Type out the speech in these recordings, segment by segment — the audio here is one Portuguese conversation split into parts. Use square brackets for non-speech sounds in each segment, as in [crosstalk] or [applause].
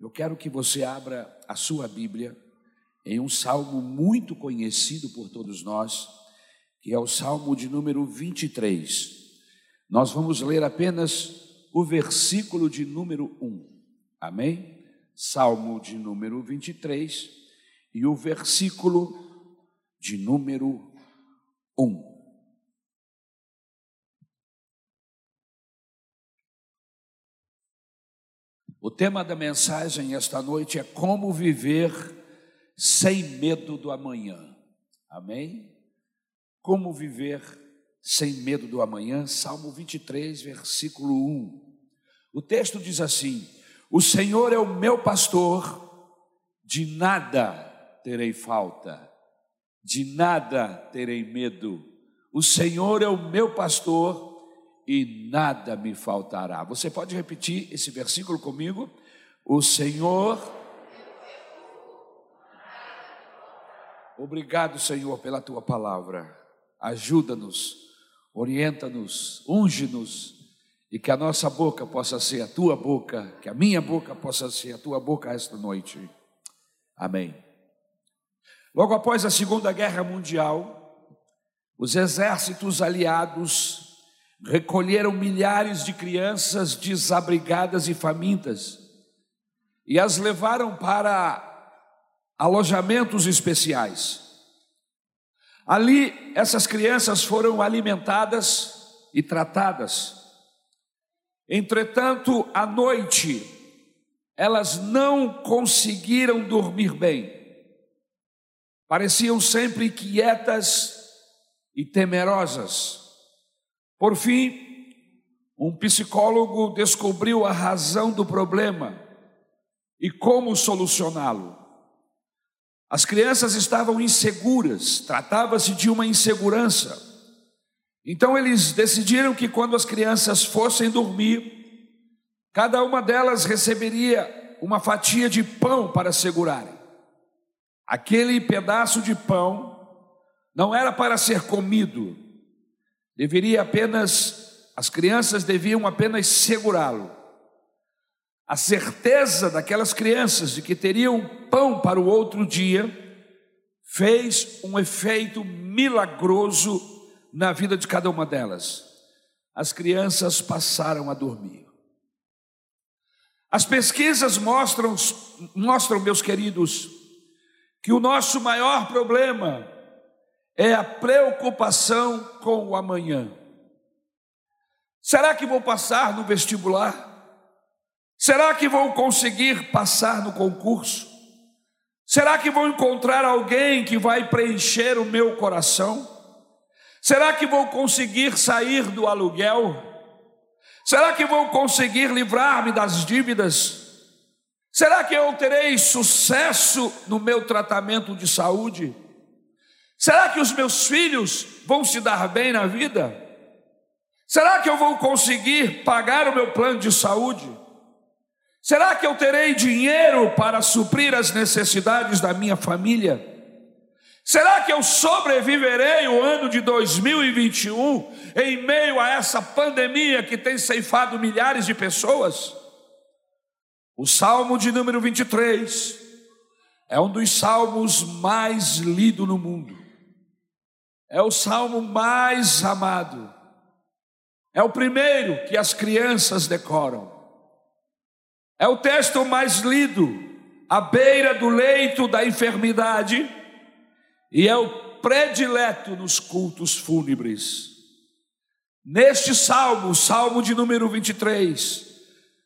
Eu quero que você abra a sua Bíblia em um salmo muito conhecido por todos nós, que é o salmo de número 23. Nós vamos ler apenas o versículo de número 1. Amém? Salmo de número 23 e o versículo de número 1. O tema da mensagem esta noite é como viver sem medo do amanhã. Amém? Como viver sem medo do amanhã? Salmo 23, versículo 1. O texto diz assim: O Senhor é o meu pastor, de nada terei falta, de nada terei medo. O Senhor é o meu pastor, e nada me faltará. Você pode repetir esse versículo comigo? O Senhor. Obrigado, Senhor, pela tua palavra. Ajuda-nos, orienta-nos, unge-nos e que a nossa boca possa ser a tua boca, que a minha boca possa ser a tua boca esta noite. Amém. Logo após a Segunda Guerra Mundial, os exércitos aliados recolheram milhares de crianças desabrigadas e famintas e as levaram para alojamentos especiais. Ali, essas crianças foram alimentadas e tratadas. Entretanto, à noite, elas não conseguiram dormir bem. Pareciam sempre quietas e temerosas. Por fim, um psicólogo descobriu a razão do problema e como solucioná-lo. As crianças estavam inseguras, tratava-se de uma insegurança. Então eles decidiram que quando as crianças fossem dormir, cada uma delas receberia uma fatia de pão para segurarem. Aquele pedaço de pão não era para ser comido, deveria apenas, as crianças deviam apenas segurá-lo. A certeza daquelas crianças de que teriam pão para o outro dia fez um efeito milagroso na vida de cada uma delas. As crianças passaram a dormir. As pesquisas mostram, mostram, meus queridos, que o nosso maior problema é a preocupação com o amanhã. Será que vou passar no vestibular? Será que vou conseguir passar no concurso? Será que vou encontrar alguém que vai preencher o meu coração? Será que vou conseguir sair do aluguel? Será que vou conseguir livrar-me das dívidas? Será que eu terei sucesso no meu tratamento de saúde? Será que os meus filhos vão se dar bem na vida? Será que eu vou conseguir pagar o meu plano de saúde? Será que eu terei dinheiro para suprir as necessidades da minha família? Será que eu sobreviverei o ano de 2021 em meio a essa pandemia que tem ceifado milhares de pessoas? O Salmo de número 23 é um dos salmos mais lidos no mundo. É o salmo mais amado. É o primeiro que as crianças decoram. É o texto mais lido, à beira do leito da enfermidade, e é o predileto nos cultos fúnebres. Neste salmo, salmo de número 23,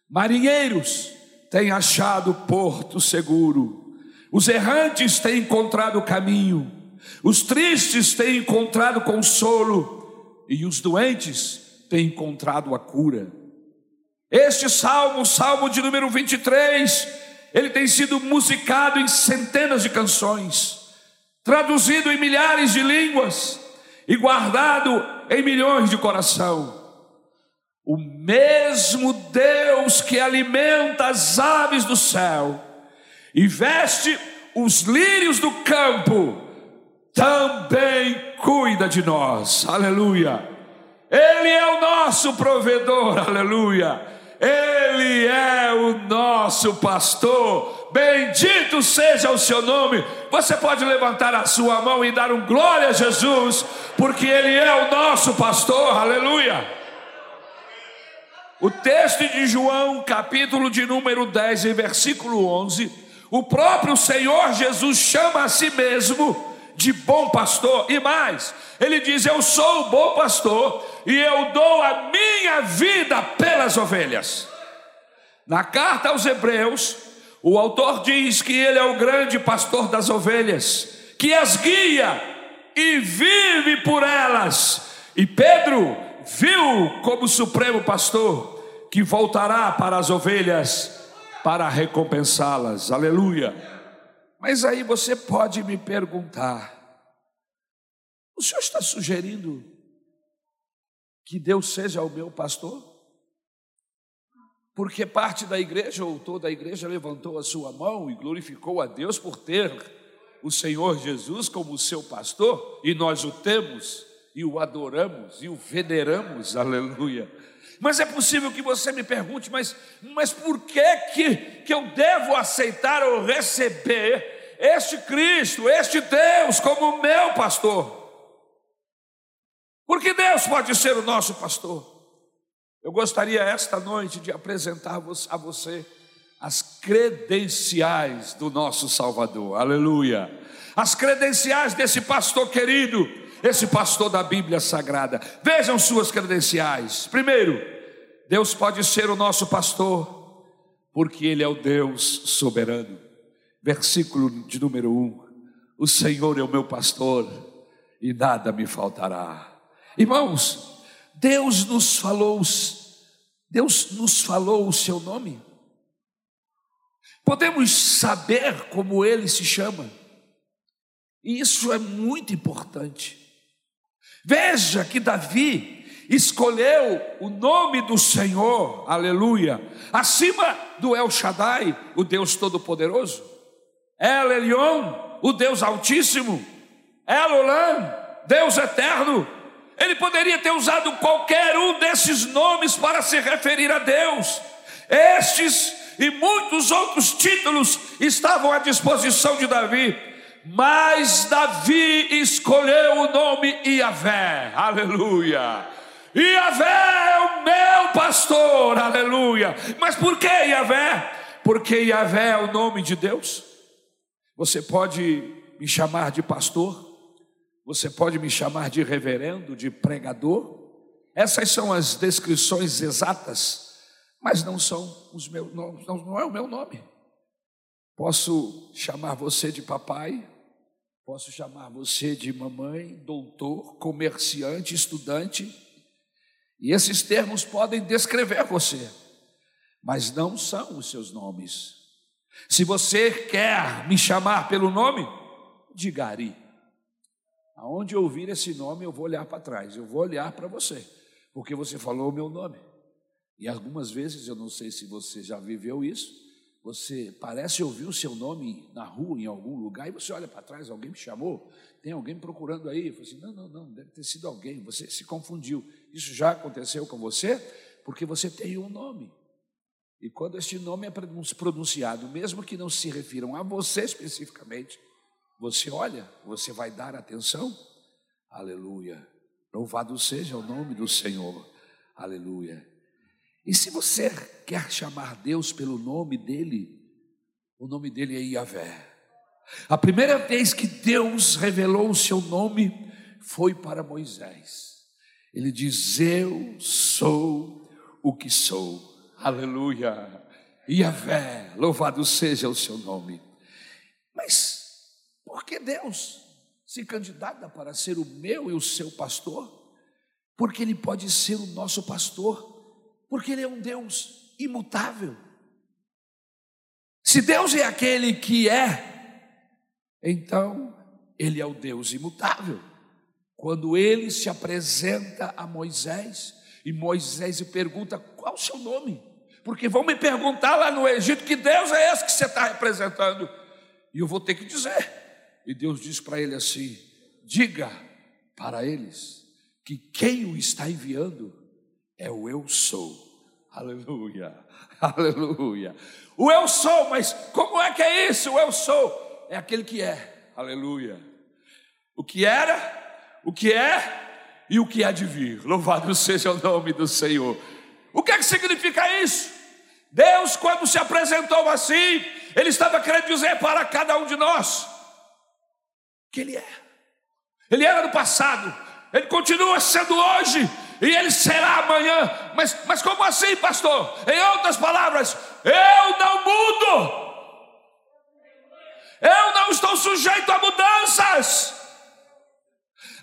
marinheiros têm achado porto seguro, os errantes têm encontrado caminho, os tristes têm encontrado consolo e os doentes têm encontrado a cura. Este salmo, salmo de número 23, ele tem sido musicado em centenas de canções, traduzido em milhares de línguas e guardado em milhões de coração. O mesmo Deus que alimenta as aves do céu e veste os lírios do campo também cuida de nós, aleluia. Ele é o nosso provedor, aleluia. Ele é o nosso pastor. Bendito seja o seu nome. Você pode levantar a sua mão e dar um glória a Jesus, porque Ele é o nosso pastor. Aleluia. O texto de João, capítulo de número 10, versículo 11, o próprio Senhor Jesus chama a si mesmo de bom pastor, e mais, ele diz: Eu sou o bom pastor e eu dou a minha vida pelas ovelhas. Na carta aos Hebreus, o autor diz que ele é o grande pastor das ovelhas, que as guia e vive por elas. E Pedro viu como supremo pastor que voltará para as ovelhas para recompensá-las. Aleluia. Mas aí você pode me perguntar: o senhor está sugerindo que Deus seja o meu pastor? Porque parte da igreja ou toda a igreja levantou a sua mão e glorificou a Deus por ter o Senhor Jesus como seu pastor, e nós o temos, e o adoramos, e o veneramos, aleluia. Mas é possível que você me pergunte, mas, mas por que, que, que eu devo aceitar ou receber este Cristo, este Deus, como meu pastor. Porque Deus pode ser o nosso pastor. Eu gostaria esta noite de apresentar a você as credenciais do nosso Salvador, aleluia. As credenciais desse pastor querido, esse pastor da Bíblia Sagrada. Vejam suas credenciais. Primeiro, Deus pode ser o nosso pastor, porque Ele é o Deus soberano versículo de número 1: O Senhor é o meu pastor e nada me faltará. Irmãos, Deus nos falou, Deus nos falou o seu nome. Podemos saber como ele se chama. E isso é muito importante. Veja que Davi escolheu o nome do Senhor, aleluia, acima do El Shaddai, o Deus Todo-Poderoso. El Elyon, o Deus Altíssimo, Elolam, Deus Eterno. Ele poderia ter usado qualquer um desses nomes para se referir a Deus. Estes e muitos outros títulos estavam à disposição de Davi, mas Davi escolheu o nome Iavé, aleluia. Iavé é o meu pastor, aleluia. Mas por que Iavé? Porque Iavé é o nome de Deus. Você pode me chamar de pastor, você pode me chamar de reverendo, de pregador. Essas são as descrições exatas, mas não são os meus não, não é o meu nome. Posso chamar você de papai, posso chamar você de mamãe, doutor, comerciante, estudante, e esses termos podem descrever você, mas não são os seus nomes. Se você quer me chamar pelo nome, diga Ari. Aonde eu ouvir esse nome, eu vou olhar para trás, eu vou olhar para você, porque você falou o meu nome. E algumas vezes, eu não sei se você já viveu isso, você parece ouvir o seu nome na rua, em algum lugar, e você olha para trás, alguém me chamou, tem alguém procurando aí. Eu assim: não, não, não, deve ter sido alguém, você se confundiu. Isso já aconteceu com você, porque você tem um nome. E quando este nome é pronunciado, mesmo que não se refiram a você especificamente, você olha, você vai dar atenção. Aleluia. Louvado seja o nome do Senhor. Aleluia. E se você quer chamar Deus pelo nome dele, o nome dele é Yahvé. A primeira vez que Deus revelou o seu nome foi para Moisés. Ele diz: Eu sou o que sou. Aleluia. Yahvé, louvado seja o seu nome. Mas por que Deus se candidata para ser o meu e o seu pastor? Porque Ele pode ser o nosso pastor, porque Ele é um Deus imutável. Se Deus é aquele que é, então Ele é o Deus imutável. Quando Ele se apresenta a Moisés, e Moisés lhe pergunta: qual o seu nome? Porque vão me perguntar lá no Egito que Deus é esse que você está representando. E eu vou ter que dizer. E Deus diz para ele assim: diga para eles que quem o está enviando é o eu sou. [laughs] Aleluia, aleluia. O eu sou, mas como é que é isso? O eu sou é aquele que é, aleluia. O que era, o que é e o que há de vir. Louvado [laughs] seja o nome do Senhor. O que é que significa isso? Deus, quando se apresentou assim, Ele estava querendo dizer para cada um de nós que Ele é. Ele era no passado, Ele continua sendo hoje e Ele será amanhã. Mas, mas como assim, pastor? Em outras palavras, eu não mudo. Eu não estou sujeito a mudanças.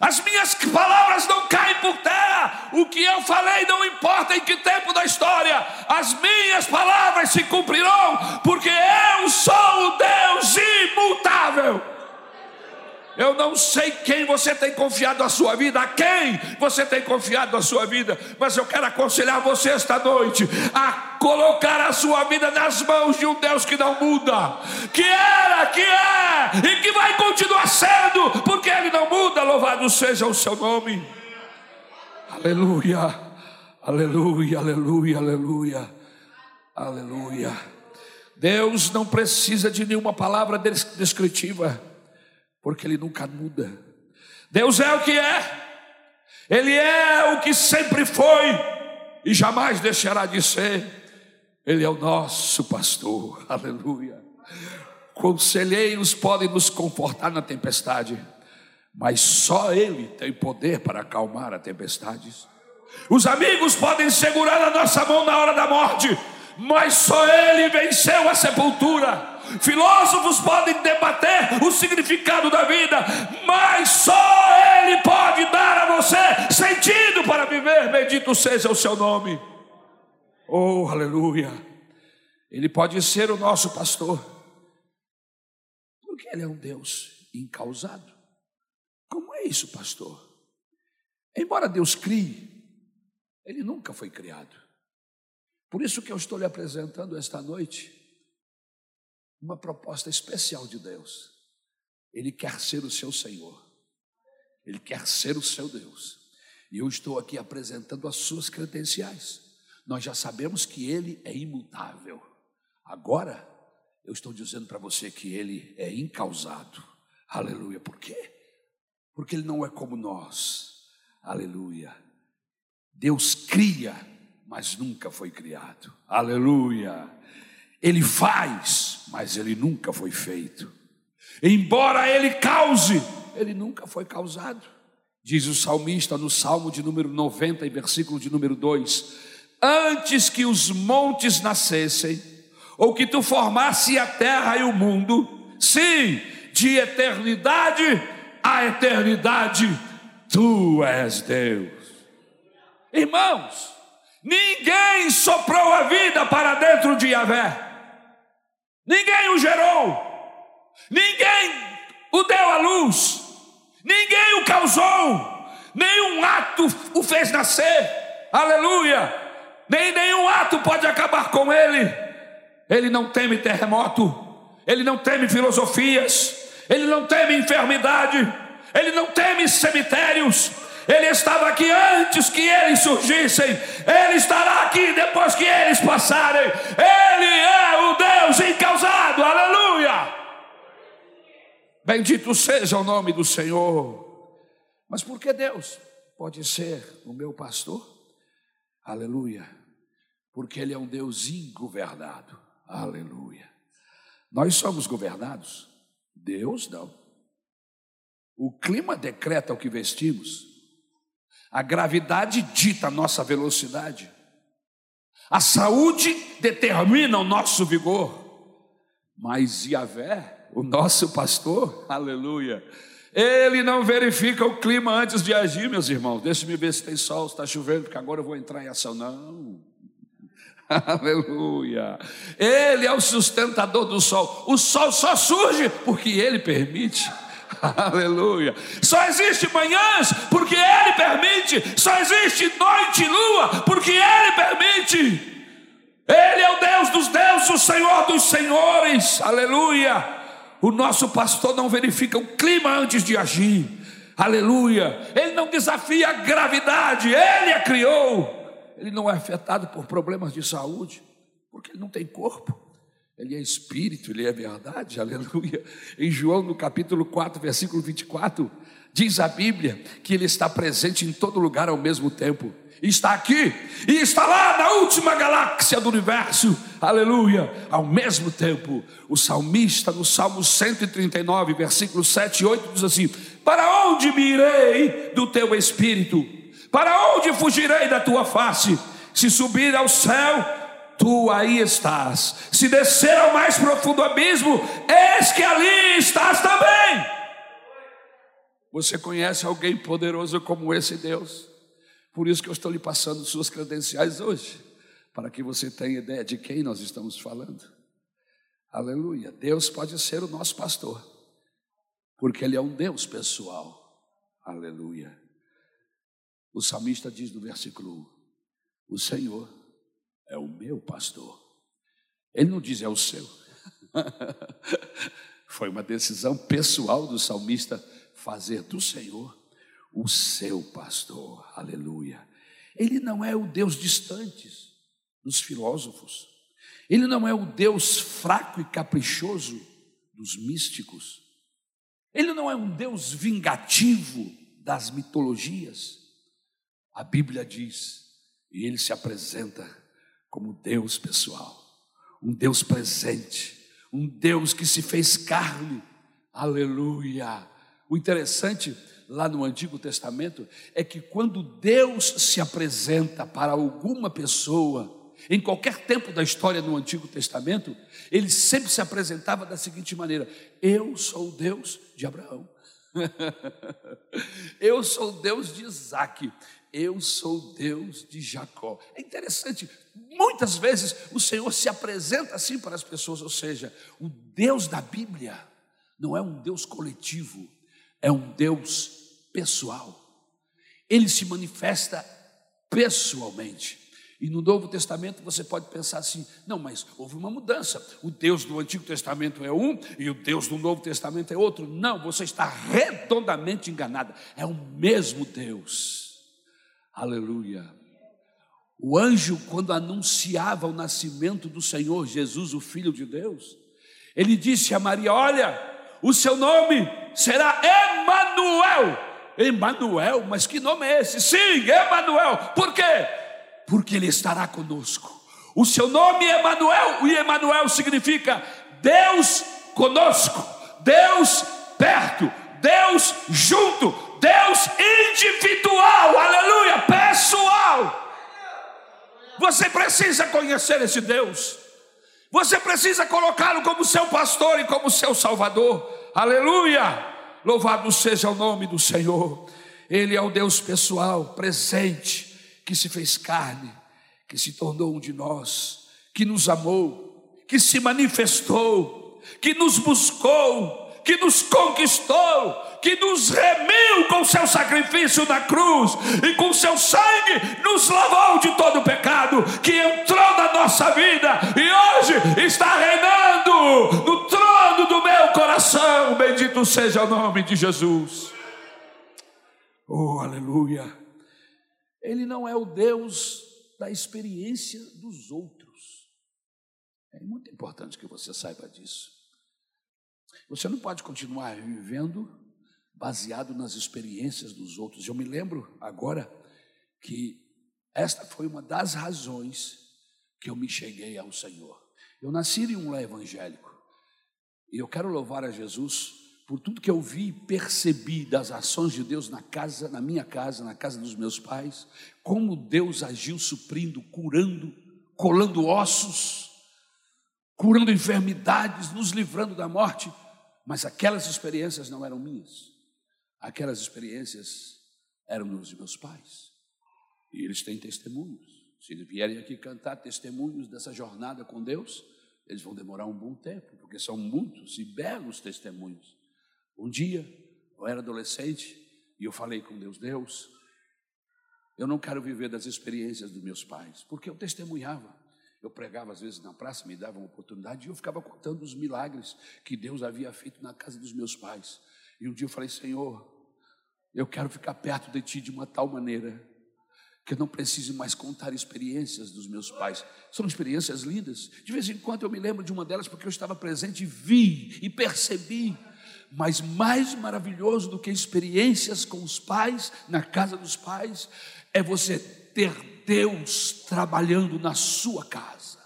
As minhas palavras não caem por terra. O que eu falei não importa em que tempo da história. As minhas palavras se cumprirão, porque eu sou o Deus imutável. Eu não sei quem você tem confiado a sua vida, a quem você tem confiado a sua vida, mas eu quero aconselhar você esta noite a colocar a sua vida nas mãos de um Deus que não muda, que era, que é e que vai continuar sendo, porque Ele não muda. Louvado seja o seu nome. Aleluia, aleluia, aleluia, aleluia, aleluia. Deus não precisa de nenhuma palavra descritiva porque Ele nunca muda. Deus é o que é, Ele é o que sempre foi e jamais deixará de ser. Ele é o nosso pastor, [laughs] aleluia. Conselheiros podem nos confortar na tempestade, mas só Ele tem poder para acalmar as tempestades. Os amigos podem segurar a nossa mão na hora da morte, mas só Ele venceu a sepultura. Filósofos podem debater o significado da vida, mas só Ele pode dar a você sentido para viver. Bendito seja o seu nome. Oh, aleluia. Ele pode ser o nosso pastor, porque Ele é um Deus incausado. Como é isso, pastor? Embora Deus crie, Ele nunca foi criado. Por isso que eu estou lhe apresentando esta noite uma proposta especial de Deus. Ele quer ser o seu Senhor, ele quer ser o seu Deus. E eu estou aqui apresentando as suas credenciais. Nós já sabemos que ele é imutável. Agora, eu estou dizendo para você que ele é incausado. Aleluia. Por quê? Porque ele não é como nós. Aleluia. Deus cria, mas nunca foi criado. Aleluia. Ele faz, mas ele nunca foi feito. Embora ele cause, ele nunca foi causado. Diz o salmista no Salmo de número 90 e versículo de número 2: Antes que os montes nascessem, ou que tu formasse a terra e o mundo, sim, de eternidade a eternidade, tu és Deus. Irmãos, ninguém soprou a vida para dentro de Yahvé. Ninguém o gerou, ninguém o deu à luz, ninguém o causou, nenhum ato o fez nascer, aleluia, nem nenhum ato pode acabar com ele. Ele não teme terremoto, ele não teme filosofias, ele não teme enfermidade, ele não teme cemitérios, ele estava aqui antes que eles surgissem, Ele estará aqui depois que eles passarem. Ele é o Deus encausado, aleluia. Bendito seja o nome do Senhor. Mas por que Deus pode ser o meu pastor? Aleluia. Porque Ele é um Deus ingovernado, aleluia. Nós somos governados, Deus não. O clima decreta o que vestimos, a gravidade dita a nossa velocidade. A saúde determina o nosso vigor. Mas Yahvé, o nosso pastor, aleluia, ele não verifica o clima antes de agir, meus irmãos. Deixa-me ver se tem sol, se está chovendo, porque agora eu vou entrar em ação. Não. [laughs] Aleluia. Ele é o sustentador do sol. O sol só surge porque ele permite. [laughs] Aleluia. Só existe manhãs porque Ele permite. Só existe noite e lua porque Ele permite. Ele é o Deus dos deuses, o Senhor dos senhores. Aleluia. O nosso pastor não verifica o clima antes de agir. Aleluia. Ele não desafia a gravidade, ele a criou. ele não é afetado por problemas de saúde, porque ele não tem corpo. Ele é espírito, ele é verdade, [laughs] aleluia. Em João, no capítulo 4, versículo 24, diz a Bíblia que ele está presente em todo lugar ao mesmo tempo está aqui e está lá na última galáxia do universo, aleluia. Ao mesmo tempo, o salmista, no Salmo 139, versículos 7 e 8, diz assim: Para onde me irei do teu espírito? Para onde fugirei da tua face? Se subir ao céu, tu aí estás. Se descer ao mais profundo abismo, eis que ali estás também. Você conhece alguém poderoso como esse Deus? Por isso que eu estou lhe passando suas credenciais hoje, para que você tenha ideia de quem nós estamos falando. Aleluia. Deus pode ser o nosso pastor, porque Ele é um Deus pessoal. Aleluia. O salmista diz no versículo 1: O Senhor é o meu pastor. Ele não diz é o seu. [laughs] Foi uma decisão pessoal do salmista fazer do Senhor o seu pastor. Aleluia. Ele não é o Deus distante dos filósofos. Ele não é o Deus fraco e caprichoso dos místicos. Ele não é um Deus vingativo das mitologias. A Bíblia diz, e ele se apresenta como Deus pessoal, um Deus presente, um Deus que se fez carne. Aleluia. O interessante lá no Antigo Testamento é que quando Deus se apresenta para alguma pessoa, em qualquer tempo da história no Antigo Testamento, ele sempre se apresentava da seguinte maneira: Eu sou o Deus de Abraão, [laughs] eu sou o Deus de Isaac, eu sou Deus de Jacó. É interessante, muitas vezes o Senhor se apresenta assim para as pessoas, ou seja, o Deus da Bíblia não é um Deus coletivo, é um Deus pessoal. Ele se manifesta pessoalmente. E no Novo Testamento você pode pensar assim: não, mas houve uma mudança. O Deus do Antigo Testamento é um e o Deus do Novo Testamento é outro. Não, você está redondamente enganada. É o mesmo Deus. Aleluia. O anjo, quando anunciava o nascimento do Senhor Jesus, o Filho de Deus, ele disse a Maria: Olha, o seu nome será Emanuel Emanuel, mas que nome é esse? Sim, Emanuel. Por quê? Porque ele estará conosco. O seu nome é Emanuel, e Emanuel significa Deus conosco, Deus perto, Deus junto, Deus individual, aleluia, pessoal. Você precisa conhecer esse Deus. Você precisa colocá-lo como seu pastor e como seu salvador. Aleluia! Louvado seja o nome do Senhor. Ele é o Deus pessoal, presente, que se fez carne, que se tornou um de nós, que nos amou, que se manifestou, que nos buscou, que nos conquistou, que nos remiu com seu sacrifício na cruz e com seu sangue nos lavou de todo pecado, que entrou na nossa vida e hoje está reinando no trono do meu coração. Bendito seja o nome de Jesus. Oh, aleluia. Ele não é o Deus da experiência dos outros. É muito importante que você saiba disso. Você não pode continuar vivendo baseado nas experiências dos outros. Eu me lembro agora que esta foi uma das razões que eu me cheguei ao Senhor. Eu nasci em um lar evangélico e eu quero louvar a Jesus por tudo que eu vi e percebi das ações de Deus na casa, na minha casa, na casa dos meus pais, como Deus agiu suprindo, curando, colando ossos, curando enfermidades, nos livrando da morte. Mas aquelas experiências não eram minhas. Aquelas experiências eram dos meus pais. E eles têm testemunhos. Se eles vierem aqui cantar testemunhos dessa jornada com Deus, eles vão demorar um bom tempo, porque são muitos e belos testemunhos. Um dia, eu era adolescente e eu falei com Deus: Deus, eu não quero viver das experiências dos meus pais, porque eu testemunhava. Eu pregava às vezes na praça, me dava uma oportunidade e eu ficava contando os milagres que Deus havia feito na casa dos meus pais. E um dia eu falei: Senhor, eu quero ficar perto de Ti de uma tal maneira que eu não precise mais contar experiências dos meus pais. São experiências lindas. De vez em quando eu me lembro de uma delas porque eu estava presente e vi e percebi. Mas mais maravilhoso do que experiências com os pais, na casa dos pais, é você ter Deus trabalhando na sua casa.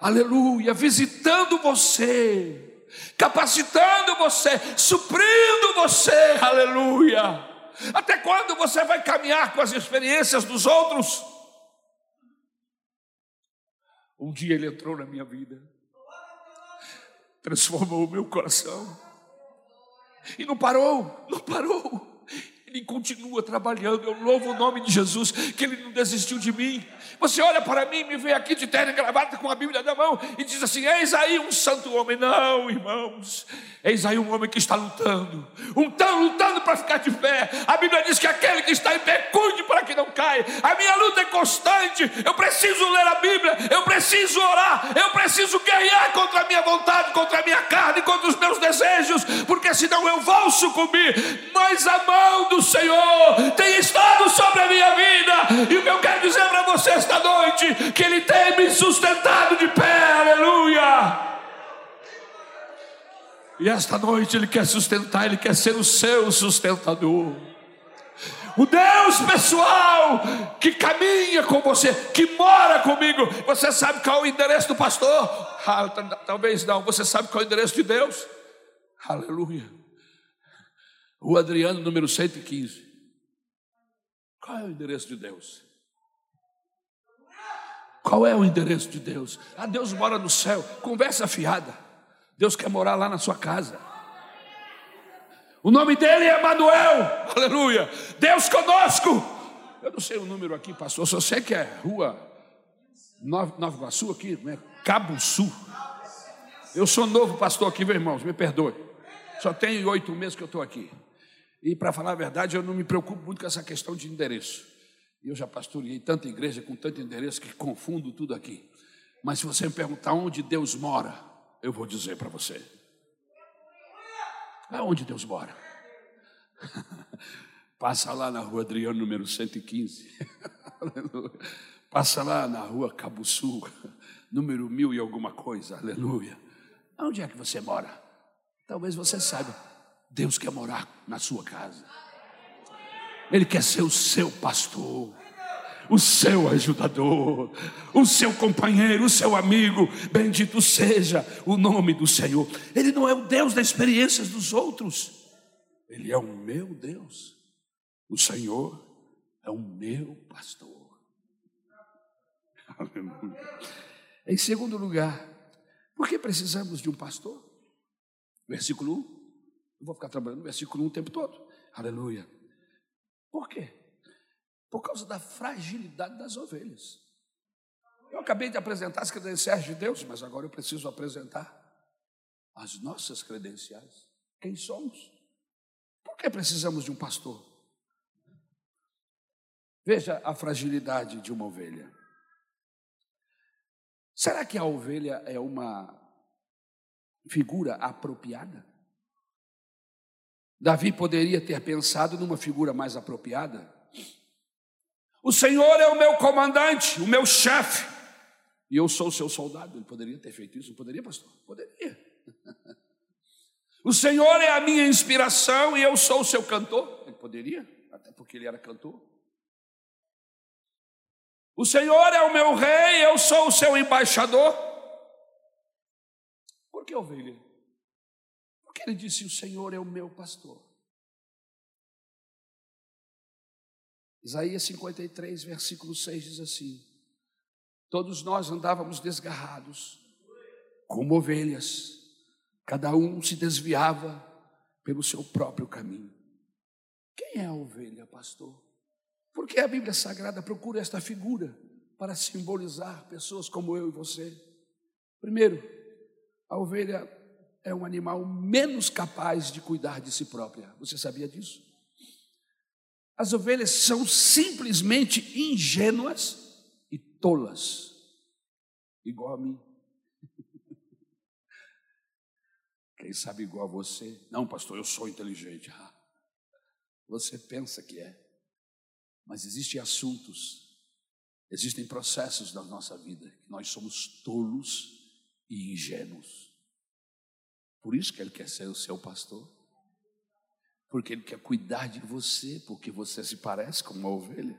Aleluia, visitando você, capacitando você, suprindo você. Aleluia. Até quando você vai caminhar com as experiências dos outros? Um dia ele entrou na minha vida, transformou o meu coração, e não parou, não parou. Ele continua trabalhando. Eu louvo o nome de Jesus, que Ele não desistiu de mim. Você olha para mim, me vê aqui de terno e gravata com a Bíblia na mão e diz assim: Eis aí um santo homem. Não, irmãos, eis aí um homem que está lutando, um tão lutando para ficar de pé. A Bíblia diz que aquele que está em pé, cuide para que não caia. A minha luta é constante. Eu preciso ler a Bíblia, eu preciso orar, eu preciso guerrear contra a minha vontade, contra a minha carne, contra os meus desejos, porque senão eu vou sucumbir. Mas a mão do Senhor tem estado sobre a minha vida, e o que eu quero dizer para você esta noite, que Ele tem me sustentado de pé, aleluia. E esta noite Ele quer sustentar, Ele quer ser o seu sustentador. O Deus pessoal que caminha com você, que mora comigo. Você sabe qual é o endereço do pastor? Ah, talvez não. Você sabe qual é o endereço de Deus? Aleluia. O Adriano, número 115. Qual é o endereço de Deus? Qual é o endereço de Deus? Ah, Deus mora no céu. Conversa fiada. Deus quer morar lá na sua casa. O nome dele é Manuel. Aleluia. Deus conosco. Eu não sei o número aqui, pastor. Só sei que é rua Nova, Iguaçu aqui, né? Cabo Sul. Eu sou novo pastor aqui, meus irmãos, me perdoe. Só tem oito meses que eu estou aqui. E para falar a verdade, eu não me preocupo muito com essa questão de endereço. Eu já pastoreei tanta igreja com tanto endereço que confundo tudo aqui. Mas se você me perguntar onde Deus mora, eu vou dizer para você. Aonde Deus mora? [laughs] Passa lá na rua Adriano, número 115. [laughs] Passa lá na rua Cabuçu, [laughs] número mil e alguma coisa. Aleluia. Onde é que você mora? Talvez você saiba. Deus quer morar na sua casa. Ele quer ser o seu pastor, o seu ajudador, o seu companheiro, o seu amigo. Bendito seja o nome do Senhor. Ele não é o Deus das experiências dos outros, ele é o meu Deus. O Senhor é o meu pastor. Aleluia. Em segundo lugar, por que precisamos de um pastor? Versículo 1. Eu vou ficar trabalhando no versículo 1 o tempo todo. Aleluia. Por quê? Por causa da fragilidade das ovelhas. Eu acabei de apresentar as credenciais de Deus, mas agora eu preciso apresentar as nossas credenciais. Quem somos? Por que precisamos de um pastor? Veja a fragilidade de uma ovelha. Será que a ovelha é uma figura apropriada? Davi poderia ter pensado numa figura mais apropriada. O Senhor é o meu comandante, o meu chefe, e eu sou o seu soldado. Ele poderia ter feito isso? Não poderia, pastor? Poderia. [laughs] O Senhor é a minha inspiração e eu sou o seu cantor. Ele poderia, até porque ele era cantor. O Senhor é o meu rei, eu sou o seu embaixador. Por que ovelha? Ele disse: O Senhor é o meu pastor. Isaías 53, versículo 6 diz assim: Todos nós andávamos desgarrados, como ovelhas, cada um se desviava pelo seu próprio caminho. Quem é a ovelha, pastor? Porque a Bíblia Sagrada procura esta figura para simbolizar pessoas como eu e você. Primeiro, a ovelha é um animal menos capaz de cuidar de si própria. Você sabia disso? As ovelhas são simplesmente ingênuas e tolas, igual a mim. [laughs] Quem sabe igual a você? Não, pastor, eu sou inteligente. Ah, você pensa que é, Mas existem assuntos, existem processos da nossa vida que nós somos tolos e ingênuos. Por isso que Ele quer ser o seu pastor. Porque Ele quer cuidar de você, porque você se parece com uma ovelha.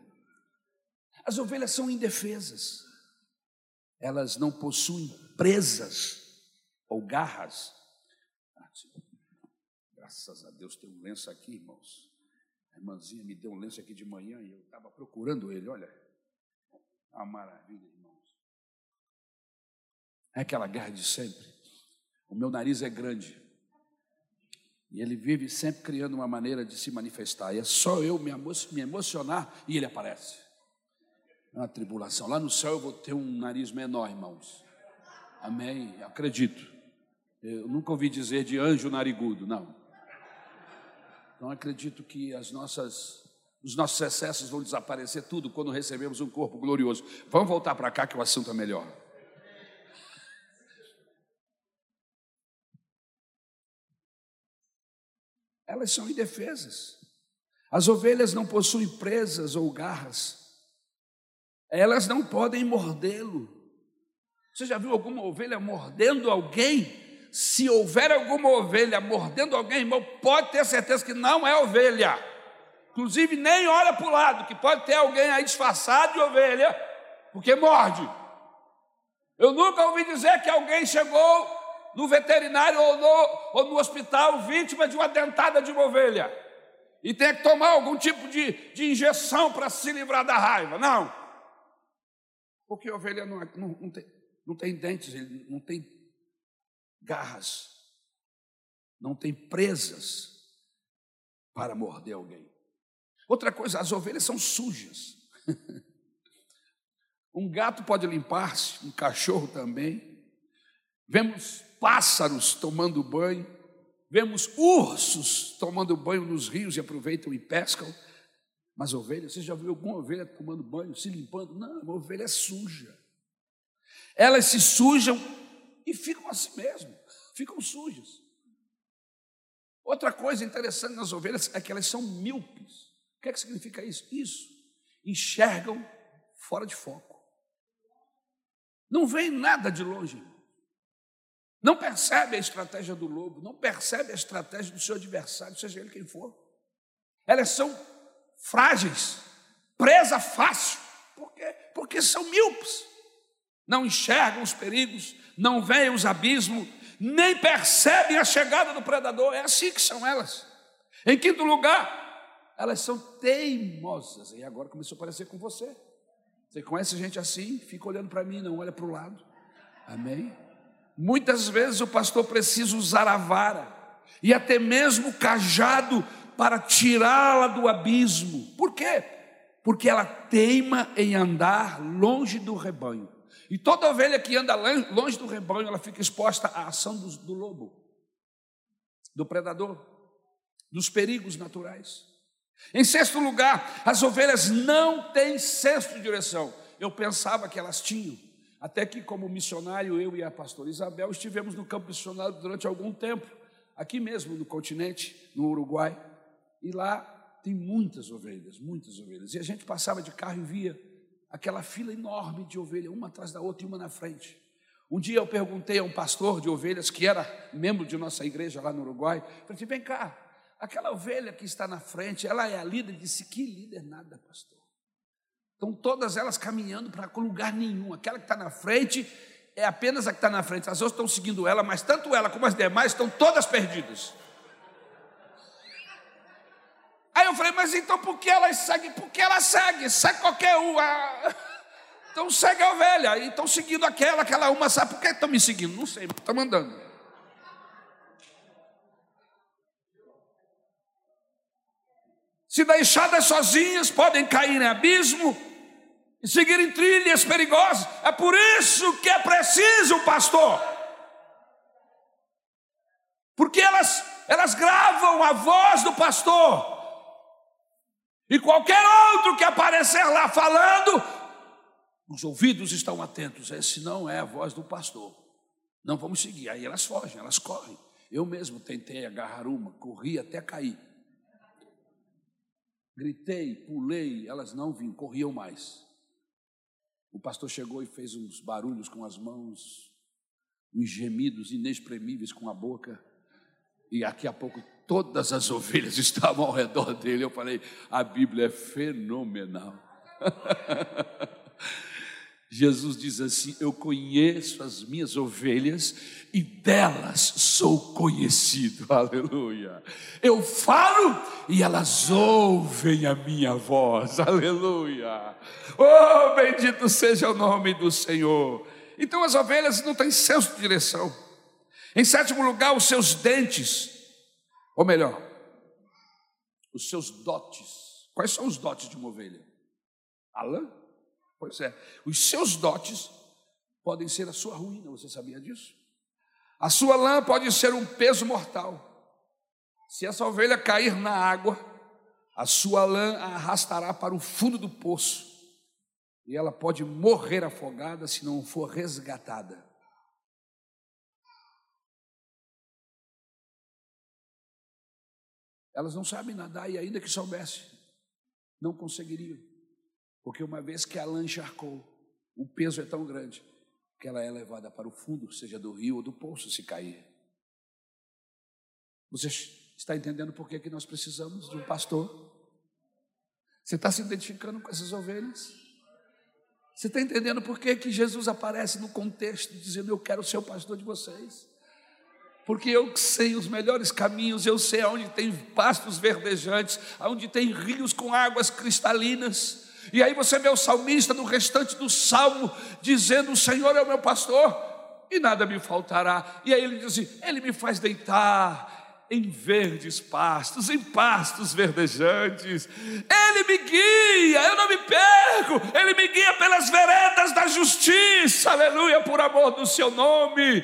As ovelhas são indefesas, elas não possuem presas ou garras. Ah, graças a Deus tem um lenço aqui, irmãos. A irmãzinha me deu um lenço aqui de manhã e eu estava procurando ele, olha. Uma maravilha, irmãos. É aquela garra de sempre. O meu nariz é grande. E ele vive sempre criando uma maneira de se manifestar. E é só eu me, emocionar e ele aparece. É uma tribulação. Lá no céu eu vou ter um nariz menor, irmãos. Amém. Acredito. Eu nunca ouvi dizer de anjo narigudo, não. Então acredito que as nossas, os nossos excessos vão desaparecer tudo quando recebemos um corpo glorioso. Vamos voltar para cá que o assunto é melhor. Elas são indefesas. As ovelhas não possuem presas ou garras, elas não podem mordê-lo. Você já viu alguma ovelha mordendo alguém? Se houver alguma ovelha mordendo alguém, irmão, pode ter certeza que não é ovelha. Inclusive, nem olha para o lado, que pode ter alguém aí disfarçado de ovelha, porque morde. Eu nunca ouvi dizer que alguém chegou no veterinário ou no, ou no hospital vítima de uma dentada de uma ovelha. E tem que tomar algum tipo de, de injeção para se livrar da raiva. Não. Porque a ovelha não, é, não, não, tem, não tem dentes, não tem garras, não tem presas para morder alguém. Outra coisa, as ovelhas são sujas. [laughs] um gato pode limpar-se, um cachorro também. Vemos pássaros tomando banho, vemos ursos tomando banho nos rios e aproveitam e pescam. Mas ovelha, você já viu alguma ovelha tomando banho, se limpando? Não, uma ovelha é suja. Elas se sujam e ficam assim mesmo, ficam sujas. Outra coisa interessante nas ovelhas é que elas são míopes. O que, é que significa isso? Isso, enxergam fora de foco. Não vem nada de longe. Não percebe a estratégia do lobo, não percebe a estratégia do seu adversário, seja ele quem for. Elas são frágeis, presa fácil. Por quê? Porque são míopes. Não enxergam os perigos, não veem os abismos, nem percebem a chegada do predador. É assim que são elas. Em quinto lugar, elas são teimosas. E agora começou a parecer com você. Você conhece gente assim? Fica olhando para mim, não olha para o lado. Amém? Muitas vezes o pastor precisa usar a vara e até mesmo o cajado para tirá-la do abismo. Por quê? Porque ela teima em andar longe do rebanho. E toda ovelha que anda longe do rebanho, ela fica exposta à ação do, do lobo, do predador, dos perigos naturais. Em sexto lugar, as ovelhas não têm senso de direção. Eu pensava que elas tinham. Até que, como missionário, eu e a pastora Isabel estivemos no campo missionário durante algum tempo, aqui mesmo no continente, no Uruguai, e lá tem muitas ovelhas, muitas ovelhas. E a gente passava de carro e via aquela fila enorme de ovelhas, uma atrás da outra e uma na frente. Um dia eu perguntei a um pastor de ovelhas, que era membro de nossa igreja lá no Uruguai, falei assim, vem cá, aquela ovelha que está na frente, ela é a líder? Ele disse, que líder nada, pastor. Estão todas elas caminhando para lugar nenhum. Aquela que está na frente é apenas a que está na frente. As outras estão seguindo ela, mas tanto ela como as demais estão todas perdidas. Aí eu falei, mas então por que elas seguem? Porque ela segue, segue qualquer uma. [laughs] Então segue a ovelha, e estão seguindo aquela, aquela uma, sabe por que estão me seguindo? Não sei, estão mandando. Se deixadas sozinhas, podem cair em abismo, e seguir em trilhas perigosas. É por isso que é preciso o pastor. Porque elas, elas gravam a voz do pastor. E qualquer outro que aparecer lá falando, os ouvidos estão atentos. Esse não é a voz do pastor. Não vamos seguir. Aí elas fogem, elas correm. Eu mesmo tentei agarrar uma, corri até cair. Gritei, pulei, elas não vinham, corriam mais. O pastor chegou e fez uns barulhos com as mãos, uns gemidos inexprimíveis com a boca. E daqui a pouco todas as ovelhas [laughs] estavam ao redor dele. Eu falei: a Bíblia é fenomenal. [laughs] Jesus diz assim: Eu conheço as minhas ovelhas e delas sou conhecido. [laughs] Aleluia. Eu falo e elas ouvem a minha voz. [laughs] Aleluia. Oh, bendito seja o nome do Senhor. Então as ovelhas não têm senso de direção. Em sétimo lugar, os seus dentes, ou melhor, os seus dotes. Quais são os dotes de uma ovelha? Alã? Pois é, os seus dotes podem ser a sua ruína, você sabia disso? A sua lã pode ser um peso mortal. Se essa ovelha cair na água, a sua lã a arrastará para o fundo do poço e ela pode morrer afogada se não for resgatada. Elas não sabem nadar e, ainda que soubessem, não conseguiriam. Porque uma vez que a lã encharcou, o peso é tão grande que ela é levada para o fundo, seja do rio ou do poço, se cair. Você está entendendo por que, que nós precisamos de um pastor? Você está se identificando com essas ovelhas? Você está entendendo por que, que Jesus aparece no contexto dizendo: Eu quero ser o pastor de vocês? porque eu sei os melhores caminhos, eu sei aonde tem pastos verdejantes, aonde tem rios com águas cristalinas. E aí você vê o salmista no restante do salmo dizendo: O Senhor é o meu pastor e nada me faltará. E aí ele diz assim: Ele me faz deitar em verdes pastos, em pastos verdejantes. Ele me guia, eu não me perco. Ele me guia pelas veredas da justiça. Aleluia, por amor do seu nome.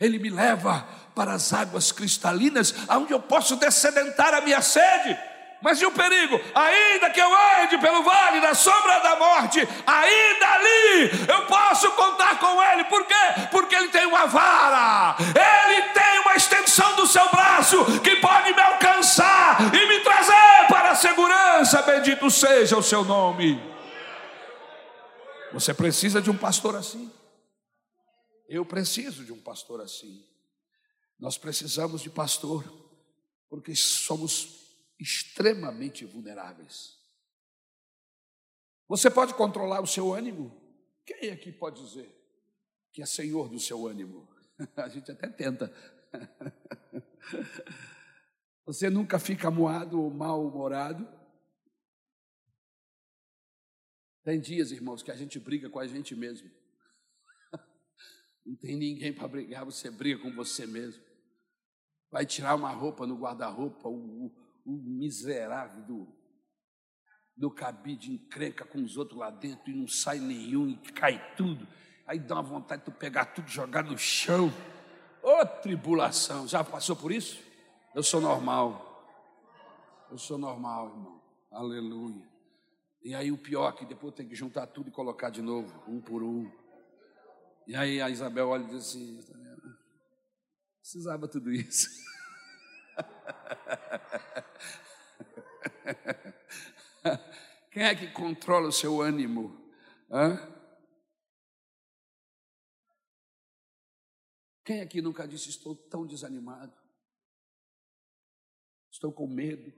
Ele me leva para as águas cristalinas, aonde eu posso descedentar a minha sede. Mas e o perigo? Ainda que eu ande pelo vale da sombra da morte, ainda ali eu posso contar com Ele. Por quê? Porque Ele tem uma vara, Ele tem uma extensão do seu braço que pode me alcançar e me trazer para a segurança. Bendito seja o seu nome. Você precisa de um pastor assim. Eu preciso de um pastor assim. Nós precisamos de pastor, porque somos extremamente vulneráveis. Você pode controlar o seu ânimo? Quem aqui pode dizer que é senhor do seu ânimo? [laughs] A gente até tenta. [laughs] Você nunca fica moado ou mal-humorado? Tem dias, irmãos, que a gente briga com a gente mesmo. [laughs] Não tem ninguém para brigar, você briga com você mesmo. Vai tirar uma roupa no guarda-roupa, o, o, miserável do, do cabide encrenca com os outros lá dentro e não sai nenhum e cai tudo. Aí dá uma vontade de tu pegar tudo e jogar no chão. Ô oh, tribulação, já passou por isso? Eu sou normal. Eu sou normal, irmão. Aleluia. E aí o pior é que depois tem que juntar tudo e colocar de novo, um por um. E aí a Isabel olha e diz assim: precisava tudo isso. [laughs] [laughs] Quem é que controla o seu ânimo? Hã? Quem aqui nunca disse estou tão desanimado? Estou com medo.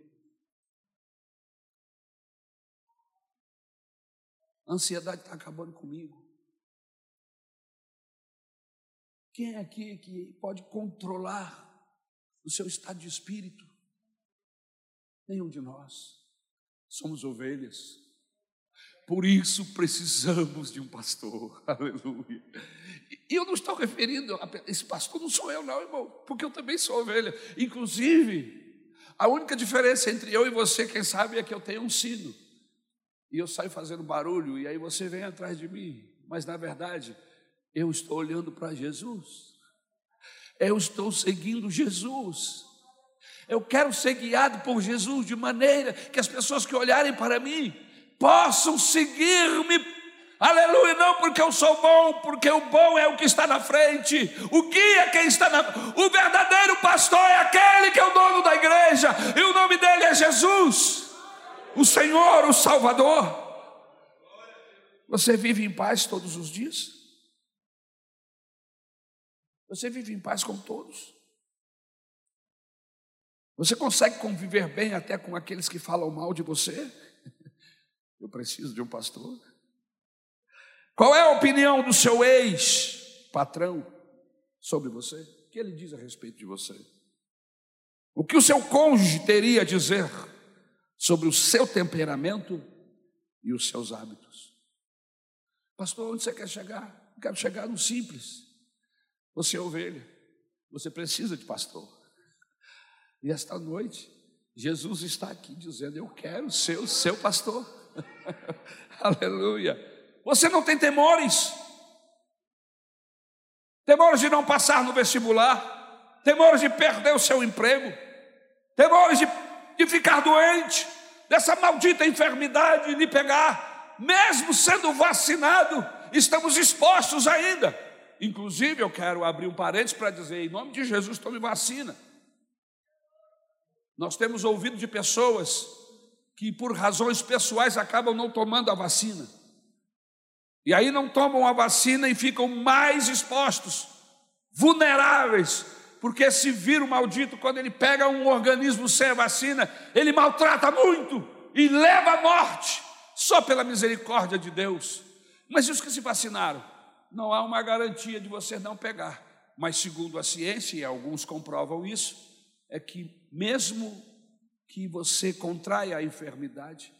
A ansiedade está acabando comigo. Quem é aqui que pode controlar o seu estado de espírito? Nenhum de nós. Somos ovelhas. Por isso precisamos de um pastor. [laughs] Aleluia. E eu não estou referindo a esse pastor, não sou eu, não, irmão, porque eu também sou ovelha. Inclusive, a única diferença entre eu e você, quem sabe, é que eu tenho um sino. E eu saio fazendo barulho, e aí você vem atrás de mim. Mas na verdade, eu estou olhando para Jesus. Eu estou seguindo Jesus. Eu quero ser guiado por Jesus de maneira que as pessoas que olharem para mim possam seguir-me. Aleluia, não porque eu sou bom, porque o bom é o que está na frente, o guia é quem está na. O verdadeiro pastor é aquele que é o dono da igreja, e o nome dele é Jesus. o Senhor, o Salvador. Você vive em paz todos os dias? Você vive em paz com todos? Você consegue conviver bem até com aqueles que falam mal de você? [laughs] Eu preciso de um pastor. Qual é a opinião do seu ex-patrão sobre você? O que ele diz a respeito de você? O que o seu cônjuge teria a dizer sobre o seu temperamento e os seus hábitos? Pastor, onde você quer chegar? Eu quero chegar no simples. Você é ovelha, você precisa de pastor. E esta noite, Jesus está aqui dizendo: Eu quero ser o seu pastor. [laughs] Aleluia. Você não tem temores? Temores de não passar no vestibular, temores de perder o seu emprego, temores de, de ficar doente, dessa maldita enfermidade lhe pegar, mesmo sendo vacinado, estamos expostos ainda. Inclusive, eu quero abrir um parênteses para dizer: em nome de Jesus, tome vacina. Nós temos ouvido de pessoas que, por razões pessoais, acabam não tomando a vacina. E aí não tomam a vacina e ficam mais expostos, vulneráveis, porque esse vírus maldito, quando ele pega um organismo sem a vacina, ele maltrata muito e leva à morte, só pela misericórdia de Deus. Mas e os que se vacinaram? Não há uma garantia de você não pegar. Mas, segundo a ciência, e alguns comprovam isso, é que mesmo que você contraia a enfermidade,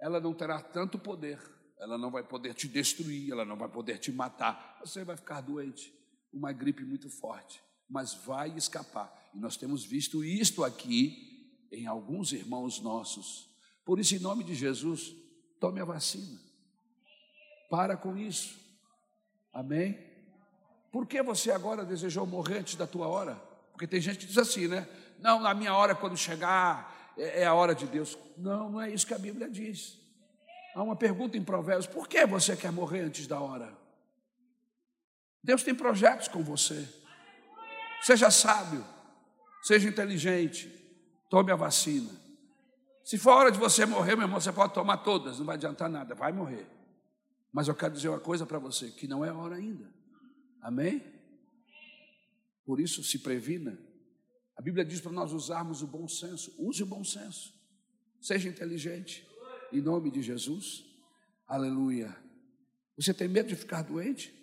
ela não terá tanto poder ela não vai poder te destruir, ela não vai poder te matar. Você vai ficar doente, uma gripe muito forte, mas vai escapar. E nós temos visto isto aqui em alguns irmãos nossos. Por isso, em nome de Jesus, tome a vacina. Para com isso. Amém? Por que você agora desejou morrer antes da tua hora? Porque tem gente que diz assim, né? Não, na minha hora, quando chegar, é, é a hora de Deus. Não, não é isso que a Bíblia diz. Há uma pergunta em Provérbios: por que você quer morrer antes da hora? Deus tem projetos com você. Seja sábio, seja inteligente, tome a vacina. Se for hora de você morrer, meu irmão, você pode tomar todas, não vai adiantar nada, vai morrer. Mas eu quero dizer uma coisa para você: que não é hora ainda. Amém? Por isso, se previna. A Bíblia diz para nós usarmos o bom senso. Use o bom senso. Seja inteligente em nome de Jesus. Aleluia. Você tem medo de ficar doente?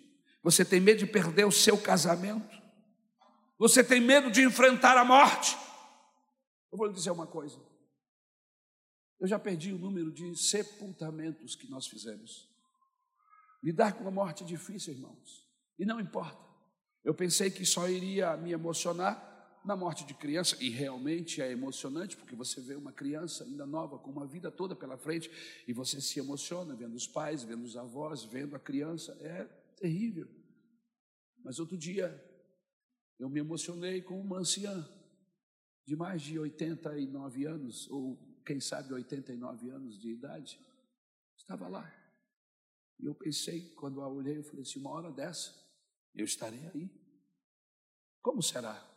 Você tem medo de perder o seu casamento? Você tem medo de enfrentar a morte? Eu vou lhe dizer uma coisa. Eu já perdi o número de sepultamentos que nós fizemos. Lidar com a morte é difícil, irmãos. E não importa. Eu pensei que só iria me emocionar na morte de criança, e realmente é emocionante, porque você vê uma criança ainda nova, com uma vida toda pela frente, e você se emociona vendo os pais, vendo os avós, vendo a criança, é terrível. Mas outro dia, eu me emocionei com uma anciã, de mais de 89 anos, ou quem sabe 89 anos de idade, estava lá. E eu pensei, quando a olhei, eu falei assim: uma hora dessa, eu estarei aí. Como será?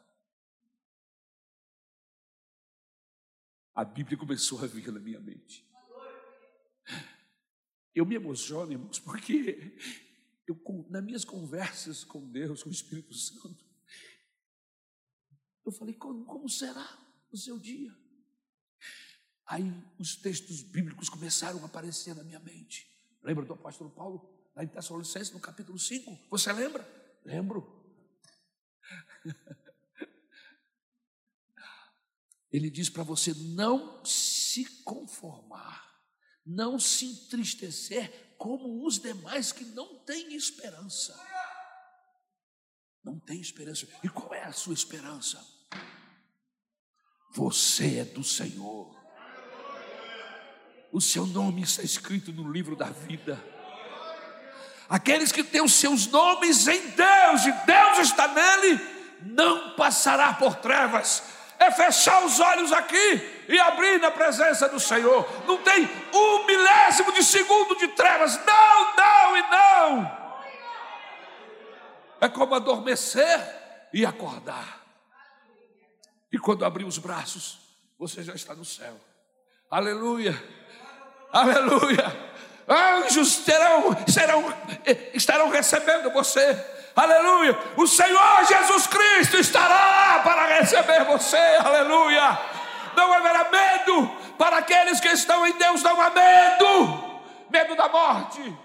a Bíblia começou a vir na minha mente. Eu me emociono, irmãos, porque eu, nas minhas conversas com Deus, com o Espírito Santo, eu falei, como, como será o seu dia? Aí os textos bíblicos começaram a aparecer na minha mente. Lembra do apóstolo Paulo, lá em Tessalonicenses, no capítulo 5? Você lembra? Lembro. [laughs] Ele diz para você não se conformar, não se entristecer como os demais que não têm esperança. Não tem esperança. E qual é a sua esperança? Você é do Senhor. O seu nome está escrito no livro da vida. Aqueles que têm os seus nomes em Deus e Deus está nele, não passará por trevas, é fechar os olhos aqui e abrir na presença do Senhor. Não tem um milésimo de segundo de trevas. Não, não e não. É como adormecer e acordar. E quando abrir os braços, você já está no céu. Aleluia. Aleluia. Anjos terão, serão, estarão recebendo você. Aleluia. O Senhor Jesus Cristo estará para receber você. Aleluia. Não haverá medo para aqueles que estão em Deus, não há medo. Medo da morte.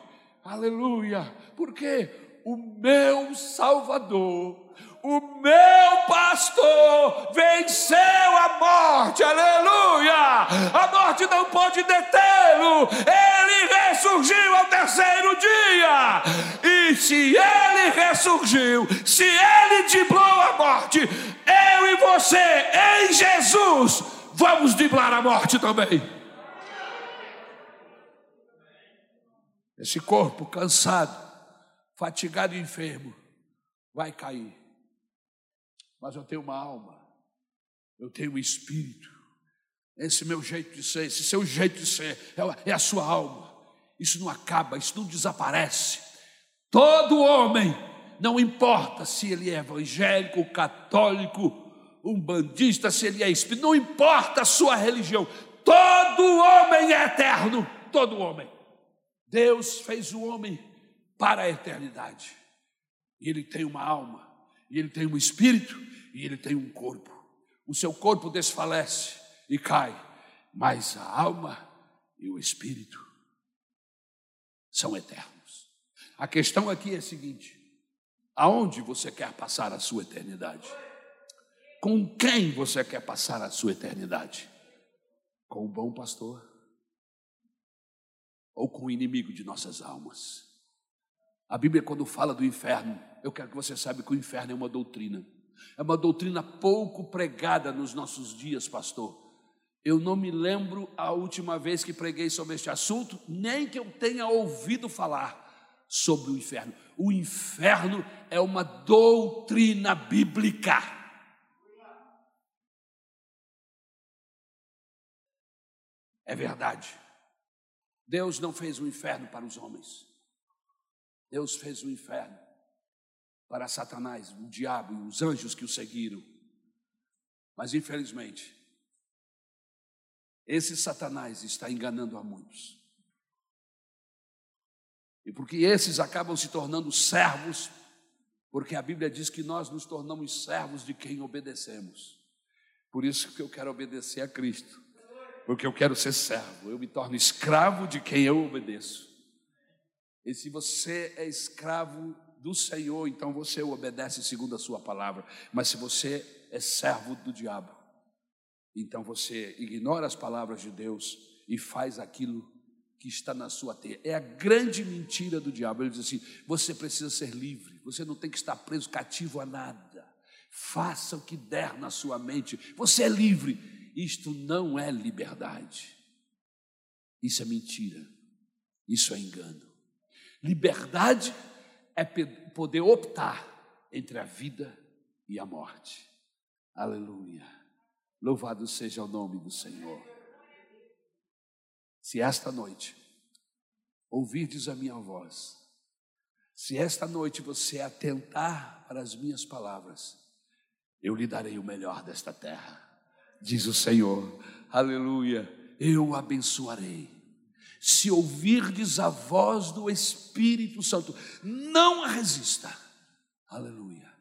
Aleluia. Porque o meu Salvador o meu pastor venceu a morte, aleluia! A morte não pode detê-lo, ele ressurgiu ao terceiro dia, e se ele ressurgiu, se ele driblou a morte, eu e você, em Jesus, vamos driblar a morte também. Esse corpo cansado, fatigado e enfermo, vai cair mas eu tenho uma alma, eu tenho um espírito. Esse meu jeito de ser, esse seu jeito de ser, é, é a sua alma. Isso não acaba, isso não desaparece. Todo homem, não importa se ele é evangélico, católico, umbandista, se ele é espírito, não importa a sua religião, todo homem é eterno, todo homem. Deus fez o homem para a eternidade. E ele tem uma alma, e ele tem um espírito, e ele tem um corpo. O seu corpo desfalece e cai, mas a alma e o espírito são eternos. A questão aqui é a seguinte: aonde você quer passar a sua eternidade? Com quem você quer passar a sua eternidade? Com o bom pastor? Ou com o inimigo de nossas almas? A Bíblia, quando fala do inferno, eu quero que você saiba que o inferno é uma doutrina. É uma doutrina pouco pregada nos nossos dias, pastor. Eu não me lembro a última vez que preguei sobre este assunto, nem que eu tenha ouvido falar sobre o inferno. O inferno é uma doutrina bíblica. É verdade. Deus não fez o inferno para os homens. Deus fez o inferno para Satanás, o diabo e os anjos que o seguiram. Mas infelizmente, esse Satanás está enganando a muitos. E porque esses acabam se tornando servos, porque a Bíblia diz que nós nos tornamos servos de quem obedecemos. Por isso que eu quero obedecer a Cristo, porque eu quero ser servo, eu me torno escravo de quem eu obedeço. E se você é escravo do Senhor, então você obedece segundo a sua palavra. Mas se você é servo do diabo, então você ignora as palavras de Deus e faz aquilo que está na sua teia. É a grande mentira do diabo. Ele diz assim: você precisa ser livre, você não tem que estar preso cativo a nada. Faça o que der na sua mente. Você é livre. Isto não é liberdade. Isso é mentira. Isso é engano. Liberdade é poder optar entre a vida e a morte. Aleluia. Louvado seja o nome do Senhor. Se esta noite ouvirdes a minha voz, se esta noite você atentar para as minhas palavras, eu lhe darei o melhor desta terra, diz o Senhor. Aleluia. Eu o abençoarei se ouvirdes a voz do Espírito Santo, não a resista. Aleluia.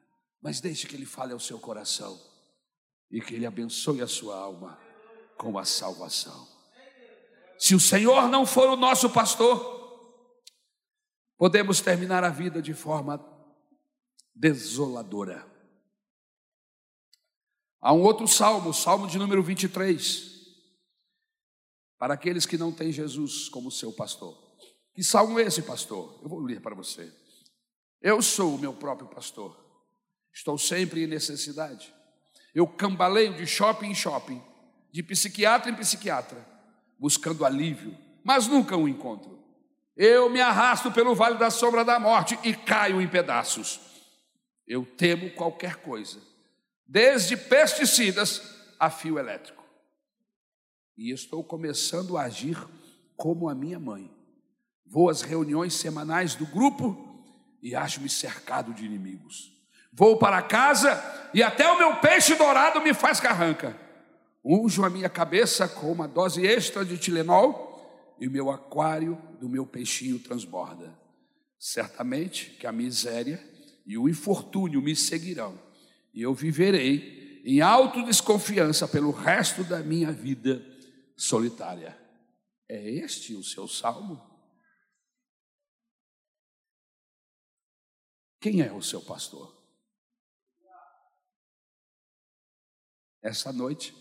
Mas deixe que ele fale ao seu coração e que ele abençoe a sua alma com a salvação. Se o Senhor não for o nosso pastor, podemos terminar a vida de forma desoladora. Há um outro salmo, salmo de número 23 para aqueles que não têm Jesus como seu pastor. Que salmo é esse, pastor? Eu vou ler para você. Eu sou o meu próprio pastor. Estou sempre em necessidade. Eu cambaleio de shopping em shopping, de psiquiatra em psiquiatra, buscando alívio, mas nunca o encontro. Eu me arrasto pelo vale da sombra da morte e caio em pedaços. Eu temo qualquer coisa, desde pesticidas a fio elétrico e estou começando a agir como a minha mãe. Vou às reuniões semanais do grupo e acho-me cercado de inimigos. Vou para casa e até o meu peixe dourado me faz carranca. Unjo a minha cabeça com uma dose extra de Tilenol, e o meu aquário do meu peixinho transborda. Certamente que a miséria e o infortúnio me seguirão, e eu viverei em autodesconfiança pelo resto da minha vida solitária. É este o seu salmo? Quem é o seu pastor? Essa noite,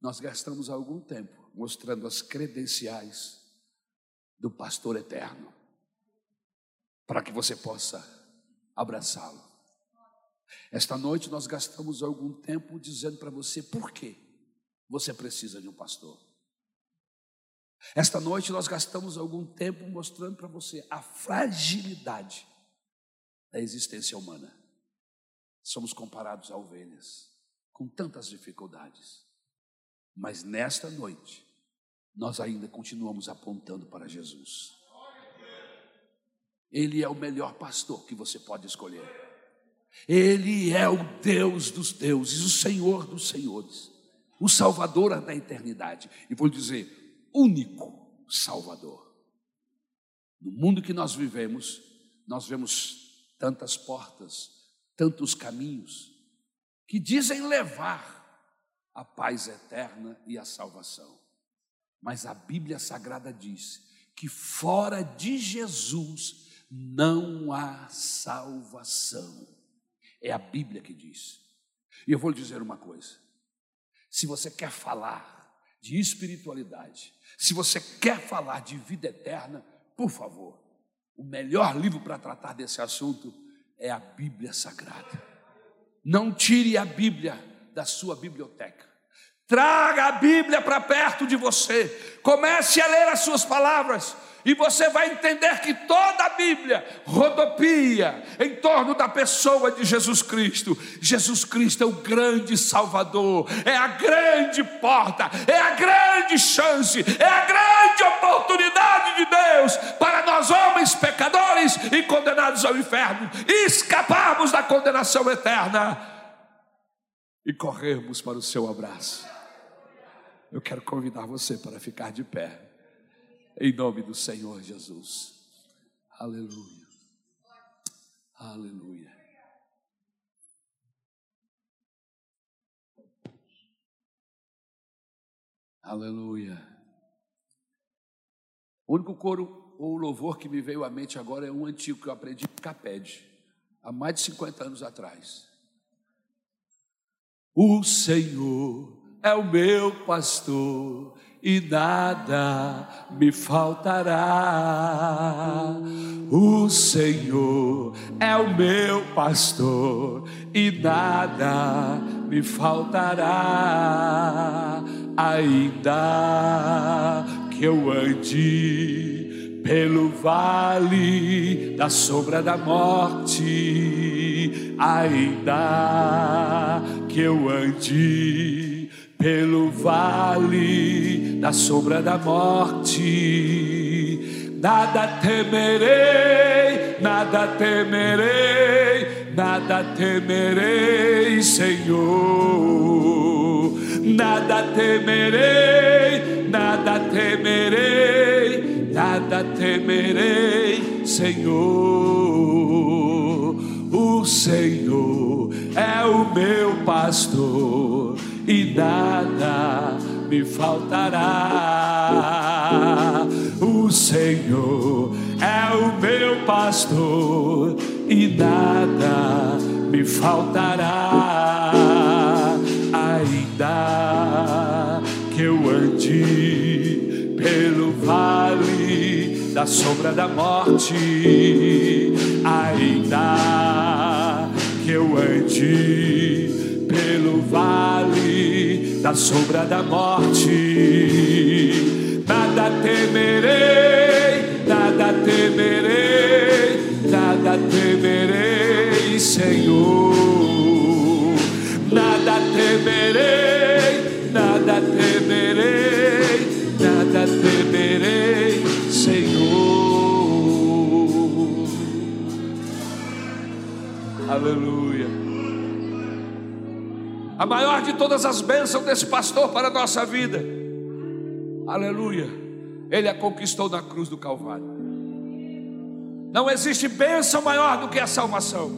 nós gastamos algum tempo mostrando as credenciais do pastor eterno, para que você possa abraçá-lo. Esta noite nós gastamos algum tempo dizendo para você por que você precisa de um pastor. Esta noite nós gastamos algum tempo mostrando para você a fragilidade da existência humana. Somos comparados a ovelhas com tantas dificuldades. Mas nesta noite, nós ainda continuamos apontando para Jesus. Ele é o melhor pastor que você pode escolher. Ele é o Deus dos deuses, o Senhor dos senhores, o Salvador da eternidade. E vou dizer, único Salvador. No mundo que nós vivemos, nós vemos tantas portas, tantos caminhos, que dizem levar a paz eterna e a salvação. Mas a Bíblia Sagrada diz que fora de Jesus não há salvação. É a Bíblia que diz. E eu vou lhe dizer uma coisa: se você quer falar de espiritualidade, se você quer falar de vida eterna, por favor, o melhor livro para tratar desse assunto é a Bíblia Sagrada. Não tire a Bíblia da sua biblioteca. Traga a Bíblia para perto de você. Comece a ler as suas palavras. E você vai entender que toda a Bíblia rodopia em torno da pessoa de Jesus Cristo. Jesus Cristo é o grande Salvador, é a grande porta, é a grande chance, é a grande oportunidade de Deus para nós, homens pecadores e condenados ao inferno, escaparmos da condenação eterna e corrermos para o seu abraço. Eu quero convidar você para ficar de pé. Em nome do Senhor Jesus. Aleluia. Aleluia. Aleluia. O único coro ou louvor que me veio à mente agora é um antigo que eu aprendi em Caped, há mais de 50 anos atrás. O Senhor é o meu pastor e nada me faltará. O Senhor é o meu pastor e nada me faltará. Ainda que eu ande pelo vale da sombra da morte, ainda que eu ande pelo vale da sombra da morte. Nada temerei, nada temerei, nada temerei, Senhor. Nada temerei, nada temerei, nada temerei, Senhor. O Senhor é o meu pastor e nada me faltará. O Senhor é o meu pastor e nada me faltará. Ainda que eu ande pelo vale da sombra da morte, ainda que eu ande pelo vale da sombra da morte. Nada temerei, nada temerei, nada temerei, Senhor. Nada temerei, nada temerei, nada temerei, Senhor. Aleluia. A maior de todas as bênçãos desse pastor para a nossa vida. Aleluia. Ele a conquistou na cruz do Calvário. Não existe bênção maior do que a salvação,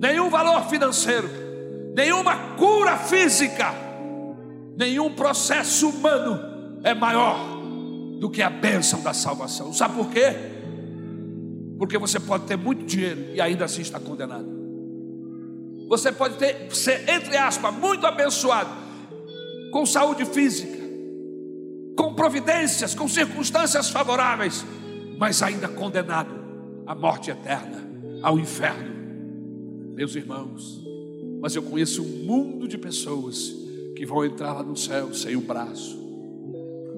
nenhum valor financeiro, nenhuma cura física, nenhum processo humano é maior do que a bênção da salvação. Sabe por quê? Porque você pode ter muito dinheiro e ainda assim está condenado. Você pode ter, ser, entre aspas, muito abençoado, com saúde física, com providências, com circunstâncias favoráveis, mas ainda condenado à morte eterna, ao inferno. Meus irmãos, mas eu conheço um mundo de pessoas que vão entrar lá no céu sem um braço,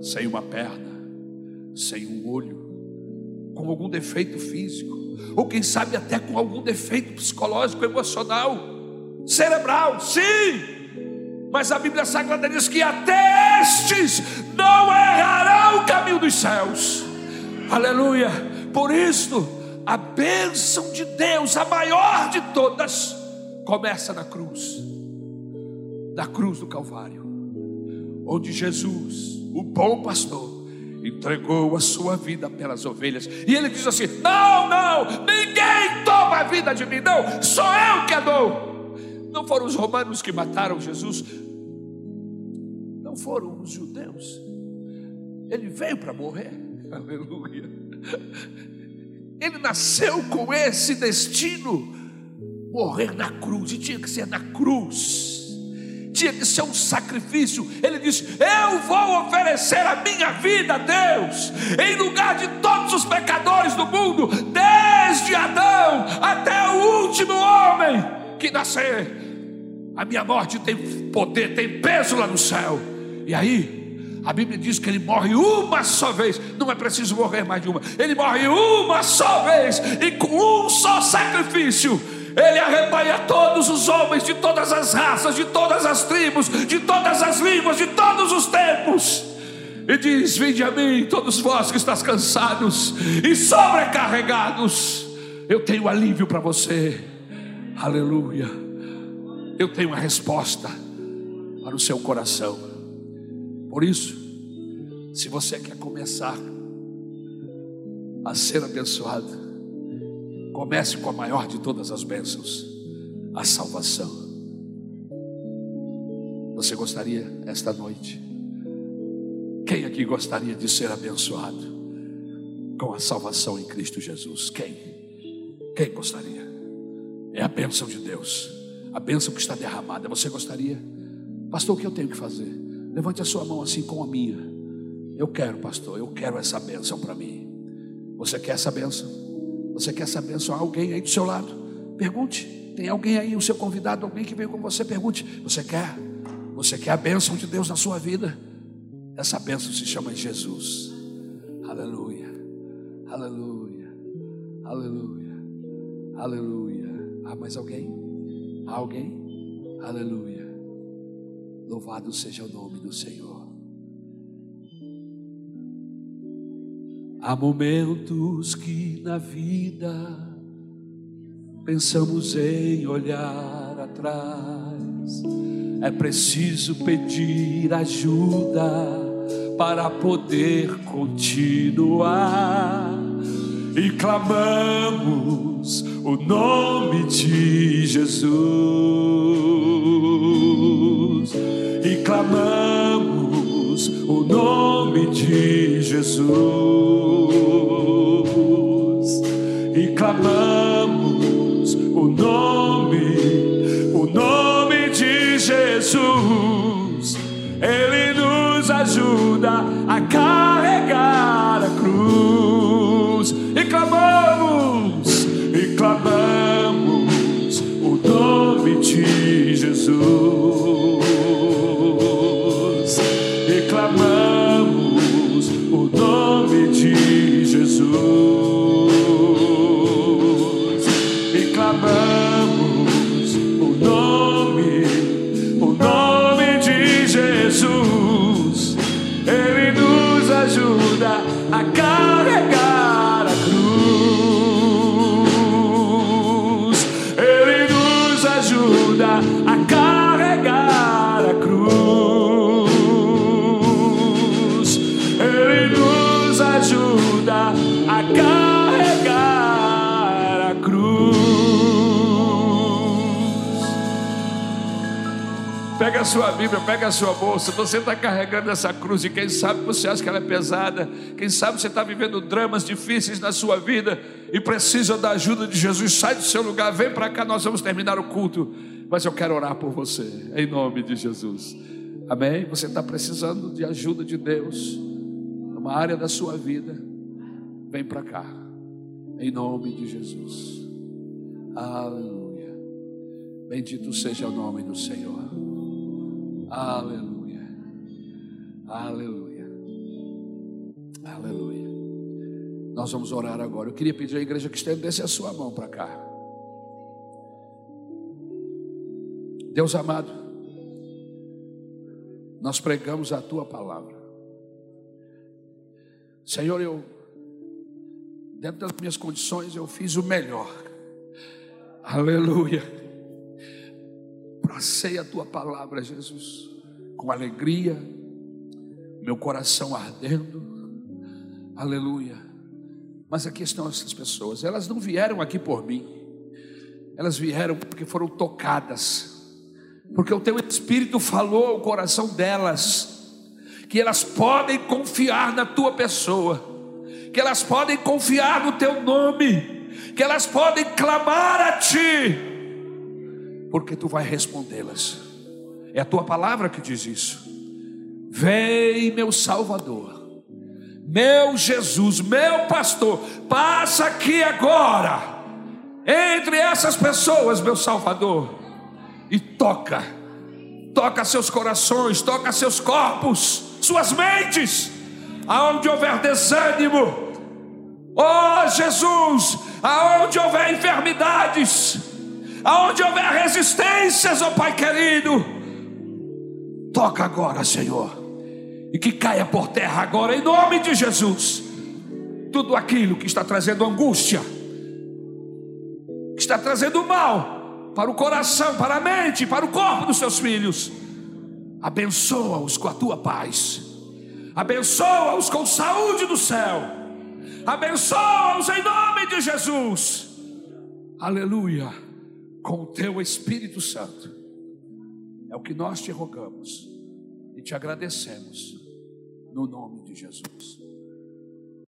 sem uma perna, sem um olho, com algum defeito físico, ou quem sabe até com algum defeito psicológico, emocional, cerebral, sim. Mas a Bíblia Sagrada diz que até estes não errarão o caminho dos céus. Aleluia. Por isso, a bênção de Deus, a maior de todas, começa na cruz, na cruz do Calvário, onde Jesus, o bom pastor, entregou a sua vida pelas ovelhas, e ele diz assim: Não, não, ninguém toma a vida de mim, não, sou eu que a dou. Não foram os romanos que mataram Jesus, não foram os judeus, ele veio para morrer, [laughs] aleluia. Ele nasceu com esse destino, morrer na cruz, e tinha que ser na cruz, tinha que ser um sacrifício. Ele disse: Eu vou oferecer a minha vida a Deus, em lugar de todos os pecadores do mundo, desde Adão até o último homem que nascer. A minha morte tem poder, tem peso lá no céu. E aí, a Bíblia diz que ele morre uma só vez, não é preciso morrer mais de uma. Ele morre uma só vez e com um só sacrifício. Ele arrebanha todos os homens de todas as raças, de todas as tribos, de todas as línguas, de todos os tempos. E diz: Vinde a mim, todos vós que estás cansados e sobrecarregados. Eu tenho alívio para você. Aleluia. Eu tenho a resposta para o seu coração. Por isso, se você quer começar a ser abençoado, comece com a maior de todas as bênçãos, a salvação. Você gostaria esta noite? Quem aqui gostaria de ser abençoado com a salvação em Cristo Jesus? Quem? Quem gostaria? É a bênção de Deus, a bênção que está derramada. Você gostaria? Pastor, o que eu tenho que fazer? Levante a sua mão assim com a minha. Eu quero, pastor, eu quero essa bênção para mim. Você quer essa bênção? Você quer essa bênção? Alguém aí do seu lado? Pergunte. Tem alguém aí, o seu convidado, alguém que veio com você? Pergunte. Você quer? Você quer a bênção de Deus na sua vida? Essa bênção se chama Jesus. Aleluia. Aleluia. Aleluia. Aleluia. Há mais alguém? Alguém? Aleluia. Louvado seja o nome do Senhor. Há momentos que na vida pensamos em olhar atrás. É preciso pedir ajuda para poder continuar. E clamamos o nome de Jesus. E clamamos o nome de Jesus. E clamamos o nome, o nome de Jesus. Ele nos ajuda a carregar a cruz. E clamamos Jesus. Sua Bíblia, pega a sua bolsa. Você está carregando essa cruz e quem sabe você acha que ela é pesada. Quem sabe você está vivendo dramas difíceis na sua vida e precisa da ajuda de Jesus. Sai do seu lugar, vem para cá, nós vamos terminar o culto. Mas eu quero orar por você, em nome de Jesus. Amém? Você está precisando de ajuda de Deus, numa área da sua vida. Vem para cá, em nome de Jesus. Aleluia. Bendito seja o nome do Senhor. Aleluia. Aleluia. Aleluia. Nós vamos orar agora. Eu queria pedir à igreja que estendesse a sua mão para cá. Deus amado, nós pregamos a tua palavra. Senhor, eu, dentro das minhas condições, eu fiz o melhor. Aleluia abracei a tua palavra, Jesus, com alegria, meu coração ardendo, aleluia. Mas aqui estão essas pessoas, elas não vieram aqui por mim, elas vieram porque foram tocadas, porque o teu Espírito falou ao coração delas, que elas podem confiar na tua pessoa, que elas podem confiar no teu nome, que elas podem clamar a ti porque tu vai respondê-las. É a tua palavra que diz isso. Vem, meu Salvador, meu Jesus, meu pastor, passa aqui agora, entre essas pessoas, meu Salvador, e toca, toca seus corações, toca seus corpos, suas mentes, aonde houver desânimo, oh Jesus, aonde houver enfermidades, aonde houver resistências, ó oh Pai querido, toca agora, Senhor, e que caia por terra agora, em nome de Jesus, tudo aquilo que está trazendo angústia, que está trazendo mal para o coração, para a mente, para o corpo dos seus filhos, abençoa-os com a tua paz, abençoa-os com saúde do céu, abençoa-os em nome de Jesus, aleluia com o teu Espírito Santo. É o que nós te rogamos e te agradecemos, no nome de Jesus.